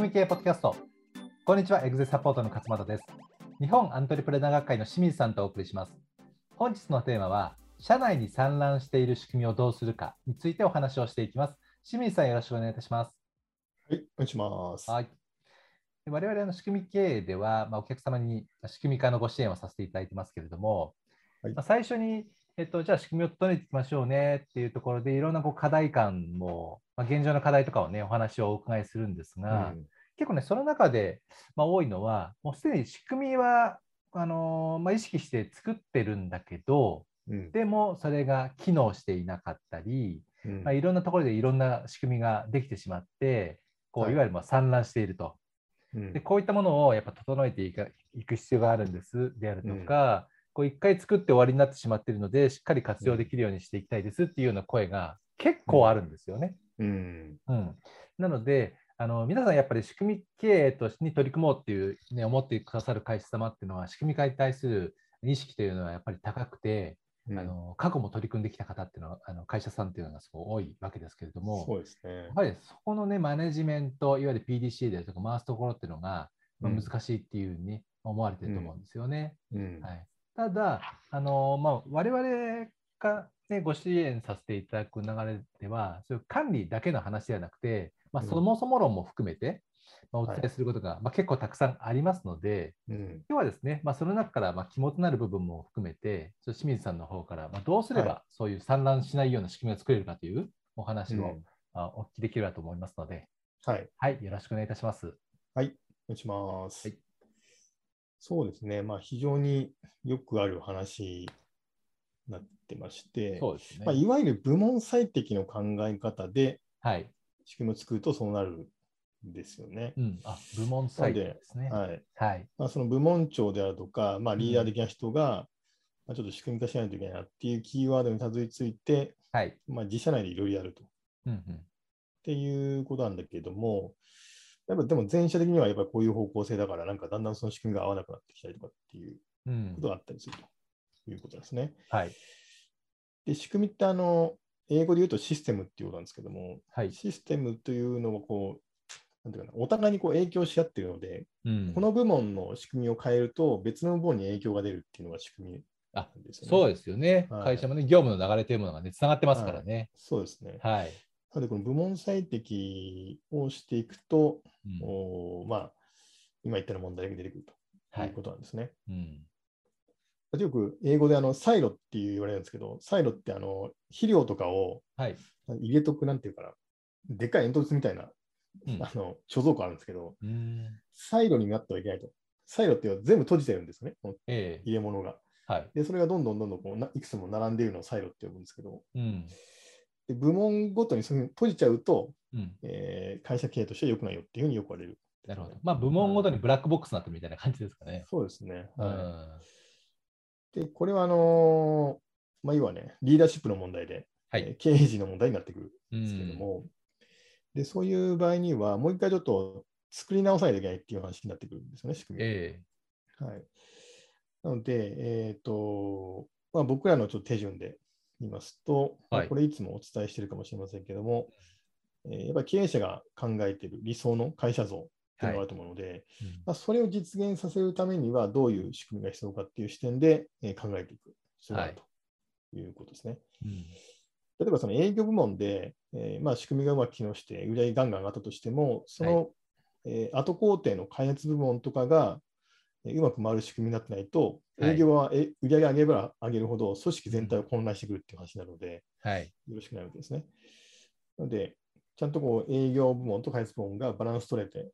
組み系ポッドキャスト。こんにちは、エグゼサポートの勝又です。日本アントレプレナー学会の清水さんとお送りします。本日のテーマは、社内に散乱している仕組みをどうするかについてお話をしていきます。清水さん、よろしくお願いいたします。はい、お願いします。はい。我々の仕組み経営では、まあ、お客様に仕組み化のご支援をさせていただいてますけれども、はい、まあ、最初に、えっと、じゃあ仕組みを整えていきましょうねっていうところで、いろんなこう課題感も、まあ、現状の課題とかをね、お話をお伺いするんですが、うん、結構ね、その中で、まあ、多いのは、もうすでに仕組みはあのまあ、意識して作ってるんだけど、うん、でもそれが機能していなかったり、うん、まあ、いろんなところでいろんな仕組みができてしまってこういわゆるまあ散乱していると、でこういったものをやっぱ整えていく必要があるんですであるとか、こう一回作って終わりになってしまっているのでしっかり活用できるようにしていきたいですっていうような声が結構あるんですよね。うん。なのであの皆さんやっぱり仕組み経営とに取り組もうっていう、ね、思ってくださる会社様っていうのは仕組み化に対する意識というのはやっぱり高くて、うん、あの過去も取り組んできた方っていうのはあの会社さんっていうのがすごい多いわけですけれどもそうです、ね、やっぱりそこのねマネジメントいわゆる PDCA でとか回すところっていうのが、まあ、難しいっていうふうに思われてると思うんですよね。うん。はい、ただあの、まあ、我々が、ね、ご支援させていただく流れではそういう管理だけの話ではなくてまあ、そもそも論も含めて、まあ、お伝えすることが、まあ、結構たくさんありますので、うん、今日はですね、まあ、その中からまあ肝となる部分も含めて、清水さんの方から、まあ、どうすればそういう散乱しないような仕組みを作れるかというお話を、うん、お聞きできればと思いますので、はい、はい、よろしくお願いいたします。はい、お願いします。はい、そうですね、まあ、非常によくある話になってまして、そうですねまあ、いわゆる部門最適の考え方で、はい、仕組みを作るとそうなるんですよね。うん、あ部門採点ですね。はい。はいまあ、その部門長であるとか、まあ、リーダー的な人が、うん、まあ、ちょっと仕組み化しないといけないなっていうキーワードにたどり着いて、はいまあ、自社内でいろいろやると、うんうん。っていうことなんだけども、やっぱでも全社的にはやっぱりこういう方向性だから、なんかだんだんその仕組みが合わなくなってきたりとかっていうことがあったりするということですね。うん、はい。で、仕組みってあの、英語で言うとシステムっていうことなんですけども、はい、システムというのはこう、なんていうかな、お互いにこう影響し合っているので、うん、この部門の仕組みを変えると、別の部門に影響が出るっていうのが仕組みなんですよね。そうですよね、はい、会社もね、業務の流れというものがね、つながってますからね。はい、そうですね。はい。なので、この部門最適をしていくと、うん、おまあ、今言ったような問題が出てくるとい。うことなんですね。はい、うん。よく英語であのサイロっていう言われるんですけど、サイロってあの肥料とかを入れとく、なんていうかな、でっかい煙突みたいな、うん、あの貯蔵庫あるんですけど、サイロになってはいけないと。サイロっていうのは全部閉じてるんですよね、えー、入れ物が。はい、でそれがどんどんどんどんこういくつも並んでいるのをサイロって呼ぶんですけど、うん、で部門ごとにそういう閉じちゃうと、うん、えー、会社経営としては良くないよっていうふうによく言われる。なるほど。まあ、部門ごとにブラックボックスになってるみたいな感じですかね。そうですね。はいで、これはあのー、まあ、要はね、リーダーシップの問題で、はい、経営陣の問題になってくるんですけども、でそういう場合には、もう一回ちょっと作り直さないといけないっていう話になってくるんですよね、仕組み。えー、はい、なので、えっ、ー、とまあ、僕らのちょっと手順で言いますと、はい、これいつもお伝えしているかもしれませんけども、えー、やっぱり経営者が考えている理想の会社像っていうのがあると思うので、はい。うん、まあ、それを実現させるためにはどういう仕組みが必要かっていう視点で、え考えていく必要があるということですね。はいうん、例えばその営業部門で、えー、まあ、仕組みがうまく機能して売り上げガンガン上がったとしても、その、はい、えー、後工程の開発部門とかが、えうまく回る仕組みになってないと、営業は、え売り上げ上げれば上げるほど組織全体を混乱してくるっていう話なので、はい、よろしくないわけですね。なので、ちゃんとこう営業部門と開発部門がバランス取れて、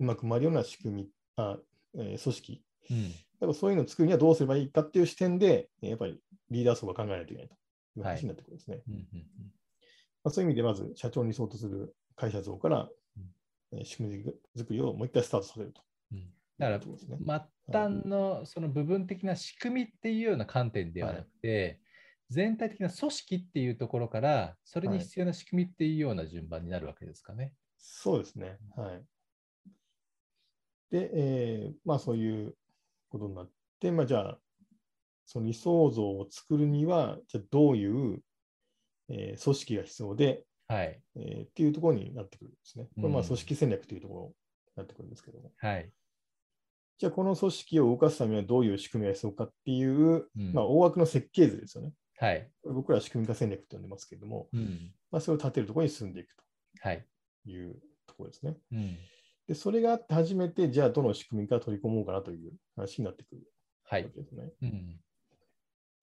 うまく回るような仕組み、あえー、組織、うん、だからそういうのを作るにはどうすればいいかっていう視点で、やっぱりリーダー層が考えないといけないという話になってくるんですね。まあ、そういう意味で、まず社長に相当する会社像から、うん、仕組み作りをもう一回スタートさせると。うん、だから、ね、末端のその部分的な仕組みっていうような観点ではなくて、はい、全体的な組織っていうところから、それに必要な仕組みっていうような順番になるわけですかね。はい、そうですね。はい。で、えー、まあそういうことになって、まあじゃあ、その理想像を作るには、じゃあどういう、えー、組織が必要で、はいえー、っていうところになってくるんですね。これまあ組織戦略というところなってくるんですけども。はい。じゃあ、この組織を動かすためにはどういう仕組みが必要かっていう、うん、まあ、大枠の設計図ですよね。はい。僕らは仕組み化戦略と呼んでますけれども、うん、まあ、それを立てるところに進んでいくというところですね。うん、でそれがあって初めて、じゃあどの仕組みか取り込もうかなという話になってくるわけですね。うん、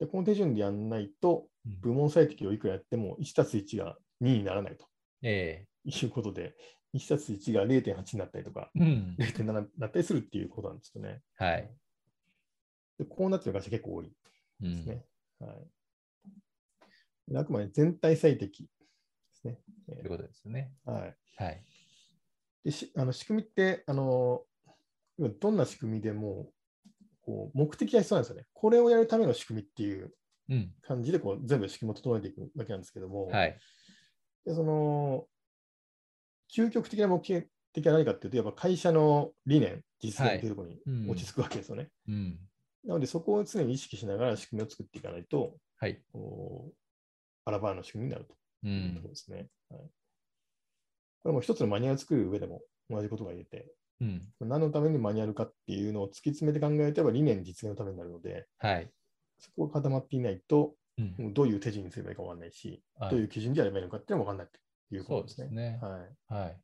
でこの手順でやらないと、部門最適をいくらやっても1たす1が2にならないと、えー、いうことで、1たす1が0.8になったりとか、うん、0.7になったりするっていうことなんですよね。はい。でこうなってる会社結構多いですね。うん、はい、あくまで全体最適ですね。ということですね。はい。はい、でしあの仕組みってあの、どんな仕組みでもこう目的が必要なんですよね。これをやるための仕組みっていう感じでこう、全部仕組みを整えていくわけなんですけども、はい、でその究極的な目的は何かっていうと、やっぱ会社の理念、実現というところに落ち着くわけですよね。はいうん、なので、そこを常に意識しながら仕組みを作っていかないと、はい、アラバーの仕組みになるというところですね。はい、これも一つのマニュアルを作る上でも同じことが言えて、うん、何のためにマニュアルかっていうのを突き詰めて考えてば理念実現のためになるので、はい、そこが固まっていないと、うん、どういう手順にすればいいか分からないし、はい、どういう基準でやればいいのかっていうのも分からない。ということですね。そうですね。はい。はい。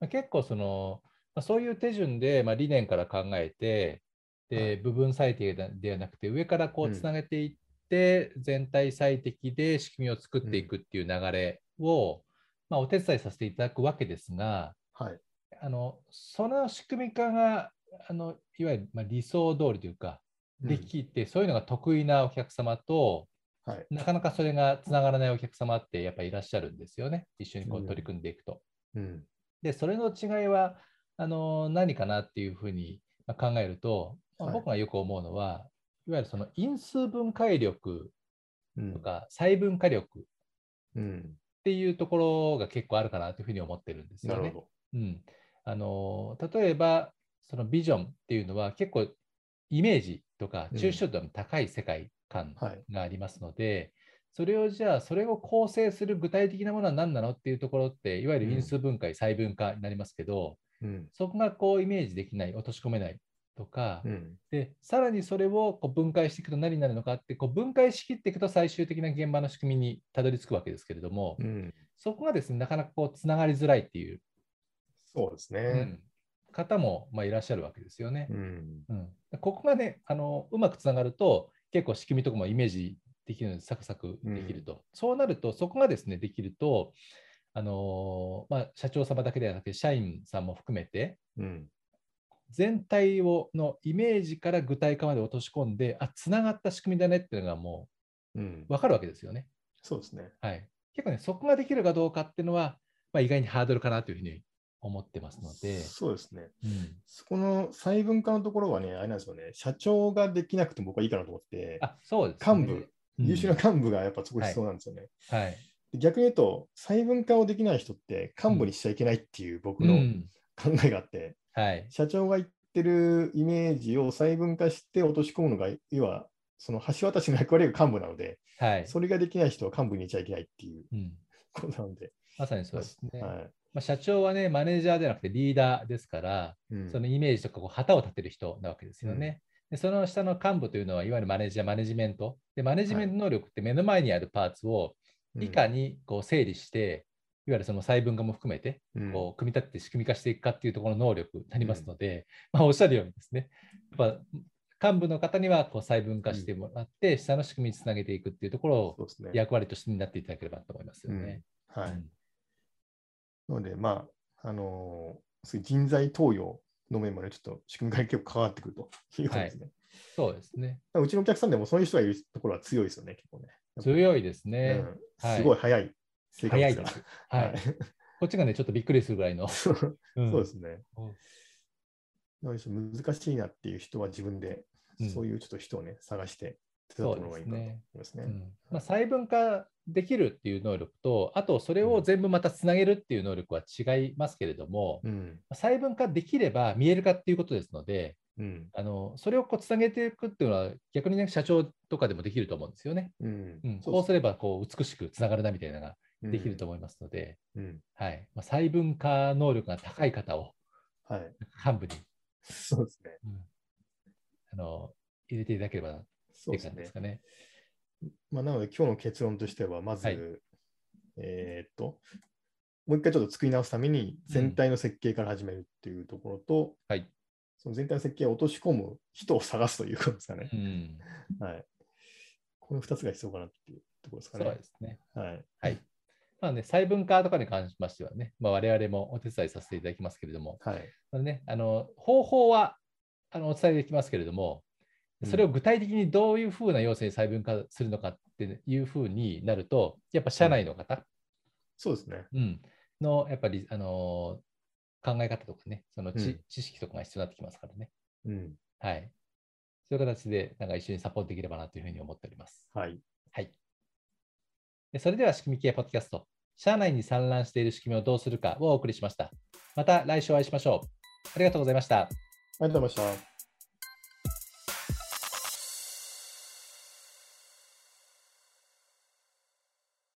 まあ、結構その、まあ、そういう手順で、まあ、理念から考えて、で、はい、部分最適ではなくて、上からこうつなげていって、うん、全体最適で仕組みを作っていくっていう流れを、うん、まあ、お手伝いさせていただくわけですが、はい、あのその仕組み化があのいわゆるま理想通りというか、できて、そういうのが得意なお客様と、はい、なかなかそれがつながらないお客様ってやっぱりいらっしゃるんですよね、一緒にこう取り組んでいくと。うん、で、それの違いはあの何かなっていうふうに考えると、まあ、僕がよく思うのは、はい、いわゆるその因数分解力とか細分化力っていうところが結構あるかなというふうに思ってるんですよね。うん、あの例えば、そのビジョンっていうのは結構イメージとか抽象度の高い世界観がありますので、うんはい、それをじゃあ、それを構成する具体的なものは何なのっていうところって、いわゆる因数分解、うん、細分化になりますけど、うん、そこがこうイメージできない、落とし込めないとか、うん、でさらにそれをこう分解していくと何になるのかってこう分解しきっていくと最終的な現場の仕組みにたどり着くわけですけれども、うん、そこがですねなかなかこうつながりづらいっていうそうですね、うん、方もまあいらっしゃるわけですよね。うん。うん、ここがねあのうまくつながると結構仕組みとかもイメージできるのでサクサクできると、そうなるとそこがですねできるとあのまあ、社長様だけではなくて社員さんも含めて、全体をのイメージから具体化まで落とし込んで、あつながった仕組みだねっていうのがもう分かるわけですよね。そうですね。はい。結構ね、そこができるかどうかっていうのは、まあ、意外にハードルかなというふうに思ってますので。そうですね。うん、そこの細分化のところはね、あれなんですよね、社長ができなくても僕はいいかなと思って、あそうです、ね、幹部、優秀な幹部がやっぱそこ必要なんですよね。はい、はい、逆に言うと、細分化をできない人って幹部にしちゃいけないっていう僕の考えがあって、うん、はい、社長が言ってるイメージを細分化して落とし込むのが、要はその橋渡しの役割が幹部なので、はい、それができない人は幹部にいちゃいけないっていうことなので。まさにそうですね。はいまあ、社長はね、マネージャーではなくてリーダーですから、うん、そのイメージとかこう旗を立てる人なわけですよね。うん、でその下の幹部というのは、いわゆるマネージャー、マネジメント。で、マネジメント能力って目の前にあるパーツをいかにこう整理して、いわゆるその細分化も含めて、こう組み立てて仕組み化していくかっていうところの能力になりますので、まあ、おっしゃるようにですね、やっぱ幹部の方にはこう細分化してもらって、下の仕組みにつなげていくっていうところを役割としてになっていただければと思いますよね。はい。なので、まあ、あのー、人材登用の面までちょっと仕組み化に結構関わってくるということですね。はい、そうですね。うちのお客さんでもそういう人がいるところは強いですよね、結構ね。強いですね。うん、すごい早い早いです。はい。こっちがね、ちょっとびっくりするぐらいの。そうですね。難しいなっていう人は自分で、そういうちょっと人をね、探してそうですね。すね。うん。まあ、細分化できるっていう能力と、あとそれを全部またつなげるっていう能力は違いますけれども、うん、細分化できれば見える化っていうことですので、うん、あのそれをこうつなげていくっていうのは逆にね社長とかでもできると思うんですよね。うん。うん、こうすればこう美しくつながるなみたいなのができると思いますので、うん。はい。まあ、細分化能力が高い方をはい、幹部に。そうですね。うん、あの入れていただければって感じですかね。ねまあ、なので、今日の結論としては、まず、はい、えー、っと、もう一回ちょっと作り直すために、全体の設計から始めるっていうところと、うん、はい、その全体の設計を落とし込む人を探すということですかね。うん、はい。この2つが必要かなっていうところですかね。そうですね。はい。はいまあね、細分化とかに関しましてはね、まあ、我々もお手伝いさせていただきますけれども、はいまあね、あの方法はあのお伝えできますけれども、それを具体的にどういうふうな要請に細分化するのかっていうふうになると、やっぱ社内の方、うん、そうですね、うん、のやっぱり、あの考え方とかね、その知うん、知識とかが必要になってきますからね。うん、はい。そういう形で、なんか一緒にサポートできればなというふうに思っております。はい。はい。でそれでは、仕組み系ポッドキャスト、社内に散乱している仕組みをどうするかをお送りしました。また来週お会いしましょう。ありがとうございました。ありがとうございました。